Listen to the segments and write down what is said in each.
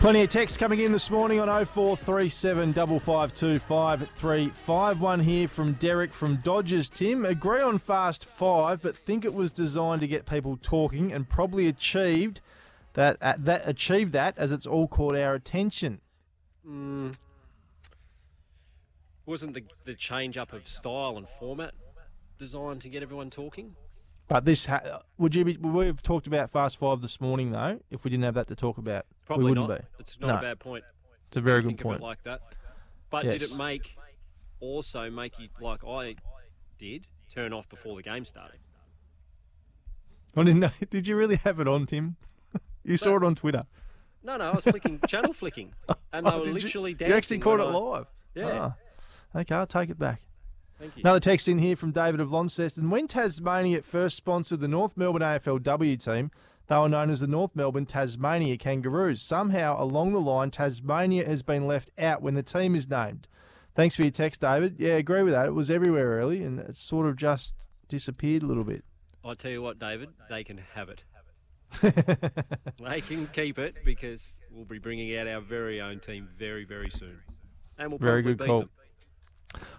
Plenty of text coming in this morning on 0437 552 One here from Derek from Dodgers. Tim, agree on Fast Five, but think it was designed to get people talking and probably achieved that uh, that achieved that as it's all caught our attention. Mm. Wasn't the the change up of style and format designed to get everyone talking? But this ha- would you be? We've talked about Fast Five this morning, though. If we didn't have that to talk about, Probably we wouldn't not. be. It's not No. a bad point. It's a very good think point. Of it like that. But did Yes. it make also make you like I did turn off before the game started? I didn't know. Did you really have it on, Tim? you saw it on Twitter. No, no, I was flicking channel flicking, and they Oh, were did you? literally You dancing. actually caught it when I- live. Yeah. Ah. Okay, I'll take it back. Thank you. Another text in here from David of Launceston. When Tasmania first sponsored the North Melbourne AFLW team, they were known as the North Melbourne Tasmania Kangaroos. Somehow, along the line, Tasmania has been left out when the team is named. Thanks for your text, David. Yeah, agree with that. It was everywhere early, and it sort of just disappeared a little bit. I tell you what, David, they can have it. they can keep it because we'll be bringing out our very own team very, very soon, and we'll Very good call. them.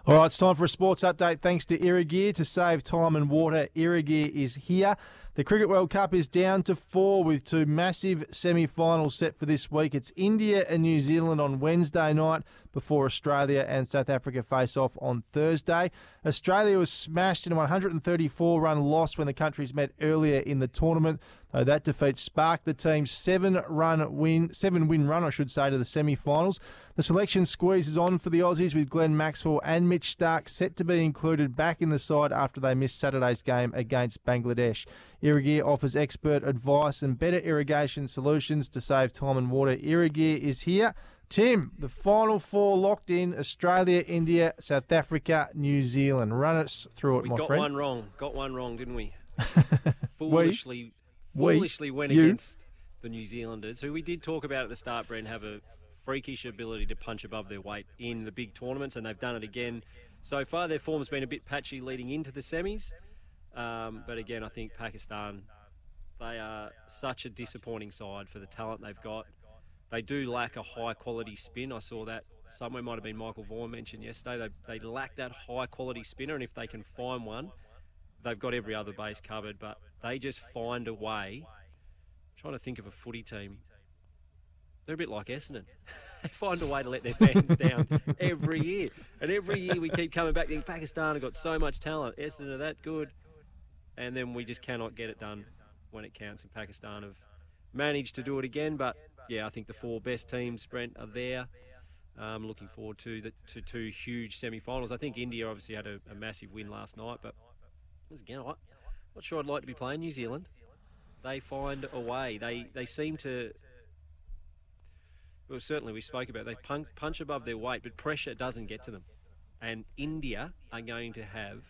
All right, it's time for a sports update. Thanks to Irrigear to save time and water. Irrigear is here. The Cricket World Cup is down to four with two massive semi finals set for this week. It's India and New Zealand on Wednesday night before Australia and South Africa face off on Thursday. Australia was smashed in a 134 run loss when the countries met earlier in the tournament. Though that defeat sparked the team's seven run win, seven win run, I should say, to the semi finals. The selection squeeze is on for the Aussies with Glenn Maxwell and Mitch Starc set to be included back in the side after they missed Saturday's game against Bangladesh. Irrigear offers expert advice and better irrigation solutions to save time and water. Irrigear is here. Tim, the final four locked in Australia, India, South Africa, New Zealand. Run us through it, We my got one wrong. Got one wrong, didn't we? We? foolishly, We? foolishly went You? against the New Zealanders, who we did talk about at the start. Brent have a freakish ability to punch above their weight in the big tournaments, and they've done it again so far. Their form's been a bit patchy leading into the semis, um, but again, I think Pakistan they are such a disappointing side for the talent they've got. They do lack a high quality spin. I saw that somewhere might have been Michael Vaughan mentioned yesterday. They, they lack that high quality spinner, and if they can find one, they've got every other base covered. But they just find a way. I'm trying to think of a footy team. They're a bit like Essendon. they find a way to let their fans down every year, and every year we keep coming back. Thinking Pakistan have got so much talent. Essendon are that good, and then we just cannot get it done when it counts. And Pakistan have managed to do it again, but yeah, I think the four best teams, Brent, are there. Um, looking forward to the to two huge semi-finals. I think India obviously had a, a massive win last night, but again, I'm not sure I'd like to be playing New Zealand. They find a way. They they seem to. Well, certainly we spoke about it. they punch, punch above their weight, but pressure doesn't get to them. And India are going to have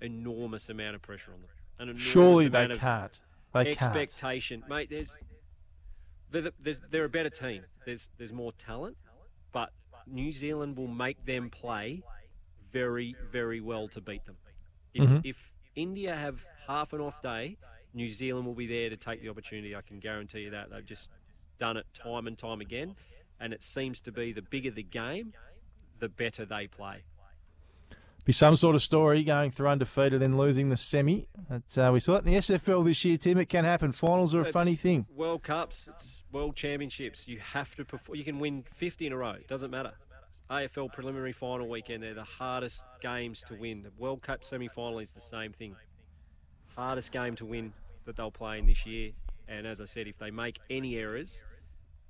enormous amount of pressure on them. An enormous Surely they can't. They can't. expectation, mate. There's they're, there's they're a better team. There's there's more talent, but New Zealand will make them play very very well to beat them. If Mhm. if India have half an off day, New Zealand will be there to take the opportunity. I can guarantee you that. They've just done it time and time again, and it seems to be the bigger the game, the better they play. be some sort of story going through undefeated and losing the semi. But, uh, we saw it in the SFL this year, Tim. It can happen. Finals are a It's funny thing. World Cups, it's World Championships. You have to perform. You can win 50 in a row. It Doesn't matter. AFL preliminary final weekend. They're the hardest games to win. The World Cup semi final is the same thing. Hardest game to win that they'll play in this year. And as I said, if they make any errors,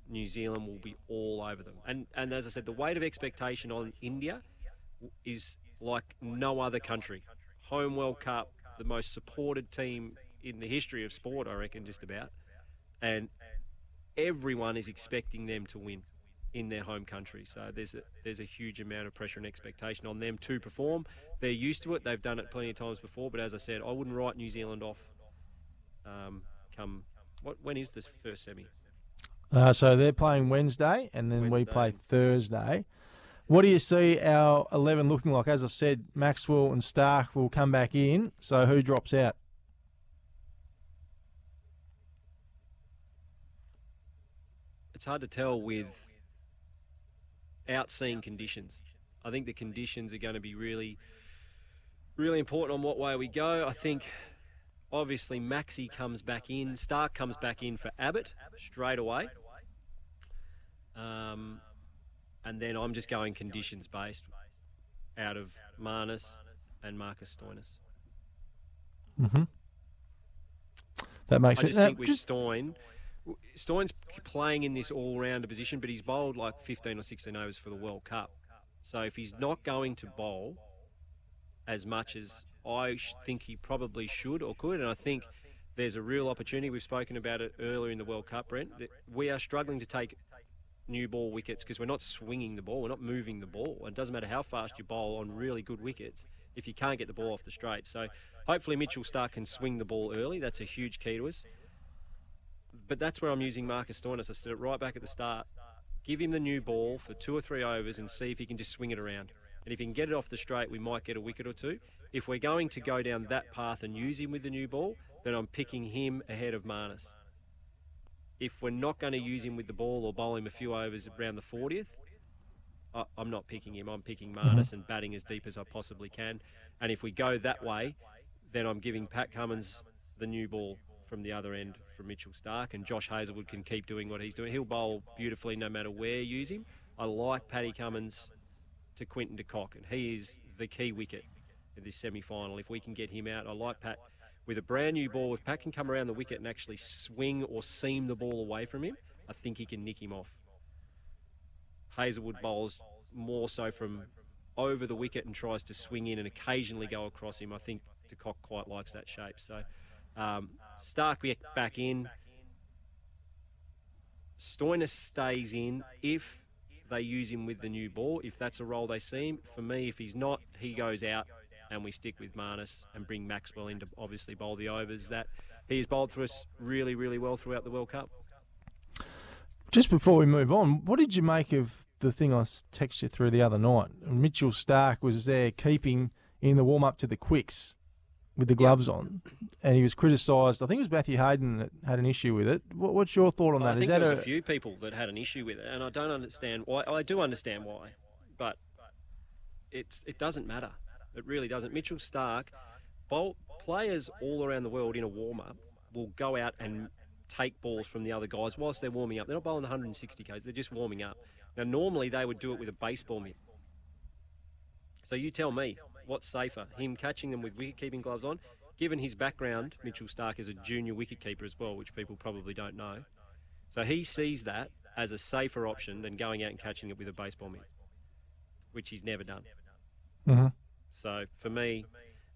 New Zealand will be all over them. And and as I said, the weight of expectation on India is like no other country. Home World Cup, the most supported team in the history of sport, I reckon, just about. And everyone is expecting them to win in their home country. So there's a, there's a huge amount of pressure and expectation on them to perform. They're used to it. They've done it plenty of times before. But as I said, I wouldn't write New Zealand off. Um, come what? When is this first semi? Uh, so they're playing Wednesday, and then we play Thursday. What do you see our 11 looking like? As I said, Maxwell and Starc will come back in. So who drops out? it's hard to tell with outseeing conditions. I think the conditions are going to be really, really important on what way we go. I think obviously Maxi comes back in, Starc comes back in for Abbott straight away. Um, and then I'm just going conditions based out of Marnus and Marcus Stoinis. Mm-hmm. That makes I sense. just think with just- Stoin, Stoin's playing in this all-rounder position, but he's bowled like 15 or 16 overs for the World Cup. So if he's not going to bowl as much as I think he probably should or could, and I think there's a real opportunity. We've spoken about it earlier in the World Cup, Brent. We are struggling to take new ball wickets because we're not swinging the ball, we're not moving the ball. It doesn't matter how fast you bowl on really good wickets if you can't get the ball off the straight. So hopefully Mitchell Starc can swing the ball early. That's a huge key to us. But that's where I'm using Marcus Stoinis. I said it right back at the start. Give him the new ball for two or three overs and see if he can just swing it around. And if he can get it off the straight, we might get a wicket or two. If we're going to go down that path and use him with the new ball, then I'm picking him ahead of Marnus. If we're not going to use him with the ball or bowl him a few overs around the 40th, I- I'm not picking him. I'm picking mm-hmm. Marnus and batting as deep as I possibly can. And if we go that way, then I'm giving Pat Cummins the new ball from the other end from Mitchell Starc, and Josh Hazlewood can keep doing what he's doing. He'll bowl beautifully no matter where you use him. I like Paddy Cummins to Quinton de Kock, and he is the key wicket in this semi-final. If we can get him out, I like Pat with a brand new ball. If Pat can come around the wicket and actually swing or seam the ball away from him, I think he can nick him off. Hazlewood bowls more so from over the wicket and tries to swing in and occasionally go across him. I think de Kock quite likes that shape. So um, Starc back- in. Stoinis stays in if they use him with the new ball, if that's a role they see him. For me, if he's not, he goes out and we stick with Marnus and bring Maxwell in to obviously bowl the overs that he's bowled for us really, really well throughout the World Cup. Just before we move on, what did you make of the thing I texted you through the other night? Mitchell Starc was there keeping in the warm up to the quicks with the gloves on, and he was criticised. I think it was Matthew Hayden that had an issue with it. What, what's your thought on that? I think Is that there was a, a few people that had an issue with it, and I don't understand why. I do understand why, but it's it doesn't matter. It really doesn't. Mitchell Starc, bowl, players all around the world in a warm up will go out and take balls from the other guys whilst they're warming up. They're not bowling 160 k's. They're just warming up. Now normally they would do it with a baseball mitt. So you tell me what's safer, him catching them with wicket keeping gloves on. Given his background, Mitchell Starc is a junior wicket keeper as well, which people probably don't know. So he sees that as a safer option than going out and catching it with a baseball mitt, which he's never done. Mhm. So for me,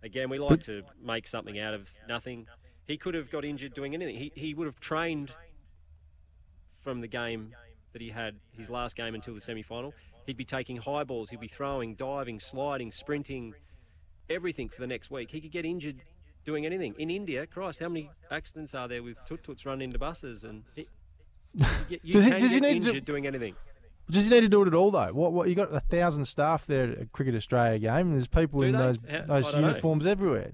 again, we like to make something out of nothing. He could have got injured doing anything. He, he would have trained from the game that he had, his last game until the semi final. He'd be taking high balls, he'd be throwing, diving, sliding, sprinting, everything for the next week. He could get injured doing anything. In India, Christ, how many accidents are there with tut-tuts running into buses? And you, you Does he- does he need to- injured doing anything. Does he need to do it at all though? What? What? You got a thousand staff there at Cricket Australia game. And there's people Do in they? those How- those don't know. uniforms everywhere.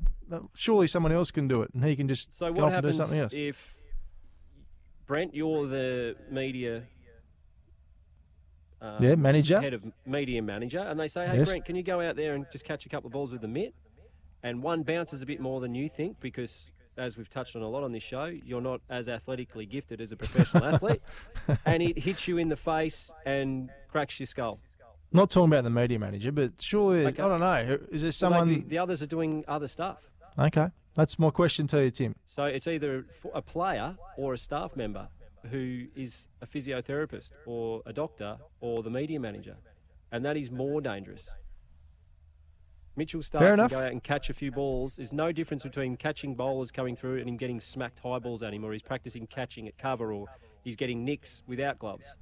Surely someone else can do it, and he can just So go what off and do happens something else. if Brent, you're the media um, yeah, manager. head of media manager, and they say, "Hey, Yes. Brent, can you go out there and just catch a couple of balls with the mitt?" And one bounces a bit more than you think because, as we've touched on a lot on this show, you're not as athletically gifted as a professional athlete, and it hits you in the face and cracks your skull. Not talking about the media manager, but surely Okay. I don't know. Is there someone? the, the others are doing other stuff. Okay, that's my question to you, Tim. So it's either a player or a staff member who is a physiotherapist or a doctor or the media manager, and that is more dangerous. Mitchell Starc Fair can go out and catch a few balls. There's no difference between catching bowlers coming through and him getting smacked high balls at him, or he's practicing catching at cover, or he's getting nicks without gloves.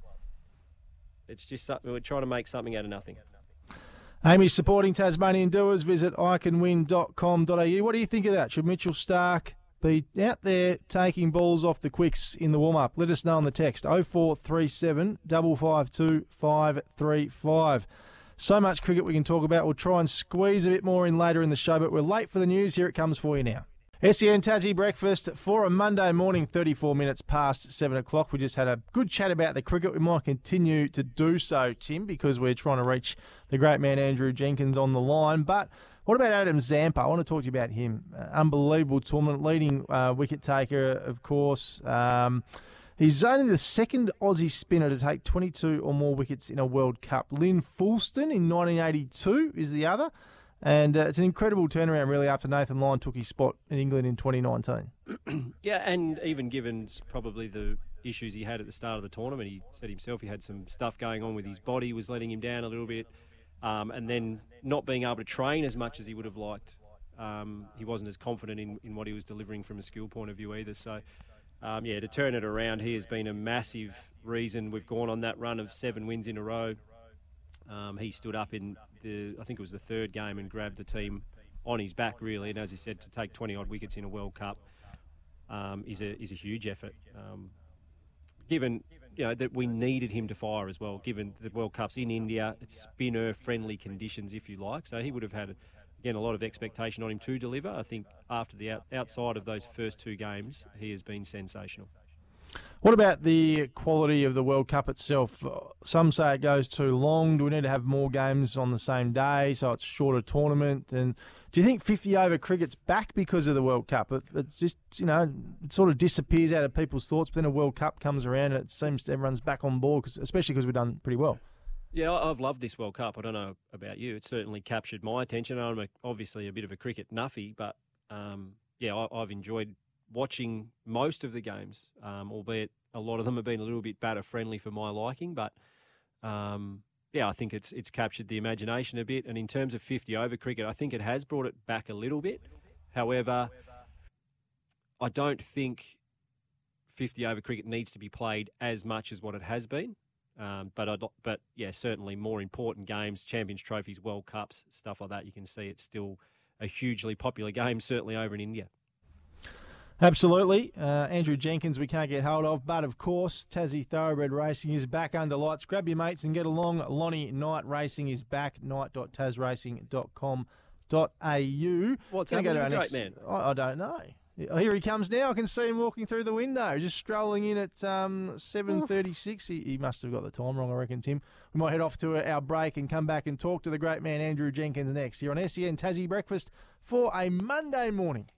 It's just something we're trying to make something out of nothing. Amy's supporting Tasmanian doers. Visit iCanWin.com.au. What do you think of that? Should Mitchell Starc be out there taking balls off the quicks in the warm up? Let us know on the text 0437 552 535. So much cricket we can talk about. We'll try and squeeze a bit more in later in the show, but we're late for the news. Here it comes for you now. SEN Tassie breakfast for a Monday morning, 34 minutes past 7 o'clock. We just had a good chat about the cricket. We might continue to do so, Tim, because we're trying to reach the great man Andrew Jenkins on the line. But what about Adam Zampa? I want to talk to you about him. Uh, unbelievable tournament, leading uh, wicket taker, of course. Um, He's only the second Aussie spinner to take 22 or more wickets in a World Cup. Lynn Fulston in 1982 is the other. And uh, it's an incredible turnaround, really, after Nathan Lyon took his spot in England in 2019. yeah, and even given probably the issues he had at the start of the tournament, he said himself he had some stuff going on with his body, was letting him down a little bit, um, and then not being able to train as much as he would have liked. Um, he wasn't as confident in, in what he was delivering from a skill point of view either. So, um, yeah, to turn it around, he has been a massive reason we've gone on that run of seven wins in a row. Um, he stood up in the, I think it was the third game, and grabbed the team on his back really. And as he said, to take 20 odd wickets in a World Cup um, is a is a huge effort. Um, given you know that we mm. needed him to fire as well, given the World Cup's in India, it's spinner friendly conditions, if you like. So he would have had again a lot of expectation on him to deliver. I think after the out, outside of those first two games, he has been sensational. What about the quality of the World Cup itself? Some say it goes too long. Do we need to have more games on the same day so it's a shorter tournament? And do you think 50 over cricket's back because of the World Cup? It, it just, you know, it sort of disappears out of people's thoughts, but then a World Cup comes around and it seems everyone's back on board, cause, especially because we've done pretty well. Yeah, I've loved this World Cup. I don't know about you. It certainly captured my attention. I'm a, obviously a bit of a cricket nuffy, but um, yeah, I, have enjoyed watching most of the games, um, albeit a lot of them have been a little bit batter friendly for my liking. But um, yeah, I think it's it's captured the imagination a bit. And in terms of 50 over cricket, I think it has brought it back a little bit. However, I don't think 50 over cricket needs to be played as much as what it has been. Um, but I'd, but yeah, certainly more important games, Champions Trophies, World Cups, stuff like that. You can see it's still a hugely popular game, certainly over in India. Absolutely. Uh, Andrew Jenkins, we can't get hold of, but of course, Tassie Thoroughbred Racing is back under lights. Grab your mates and get along. Lonnie Night Racing is back. Knight.tasracing.com.au. What's going to go to our next? Man? I, I, don't know. Here he comes now. I can see him walking through the window, just strolling in at um, 7.36. He, he, must have got the time wrong, I reckon, Tim. We might head off to our break and come back and talk to the great man Andrew Jenkins next here on SEN Tassie Breakfast for a Monday morning.